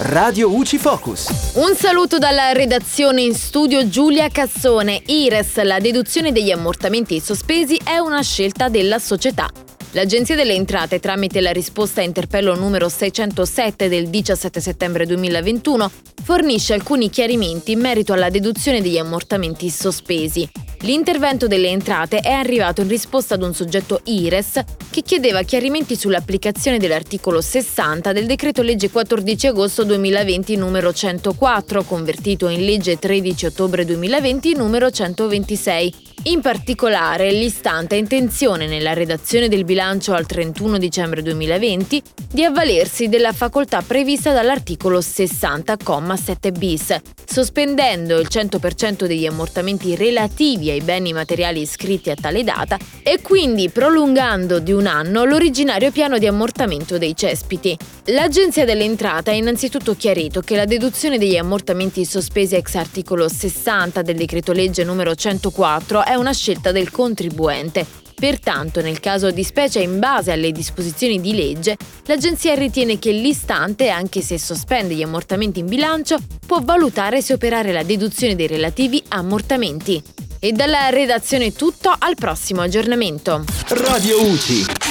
Radio UCI Focus. Un saluto dalla redazione in studio Giulia Cassone. IRES, la deduzione degli ammortamenti sospesi è una scelta della società. L'Agenzia delle Entrate, tramite la risposta a interpello numero 607 del 17 settembre 2021, fornisce alcuni chiarimenti in merito alla deduzione degli ammortamenti sospesi. L'intervento delle entrate è arrivato in risposta ad un soggetto IRES che chiedeva chiarimenti sull'applicazione dell'articolo 60 del decreto legge 14 agosto 2020 numero 104, convertito in legge 13 ottobre 2020 numero 126. In particolare, l'istante ha intenzione nella redazione del bilancio al 31 dicembre 2020 di avvalersi della facoltà prevista dall'articolo 60,7 bis, sospendendo il 100% degli ammortamenti relativi ai beni materiali iscritti a tale data e quindi prolungando di un anno l'originario piano di ammortamento dei cespiti. L'Agenzia delle Entrate ha innanzitutto chiarito che la deduzione degli ammortamenti sospesi ex articolo 60 del decreto legge numero 104 è una scelta del contribuente Pertanto, nel caso di specie in base alle disposizioni di legge, l'Agenzia ritiene che l'istante, anche se sospende gli ammortamenti in bilancio, può valutare se operare la deduzione dei relativi ammortamenti. E dalla redazione tutto, al prossimo aggiornamento. Radio UCI.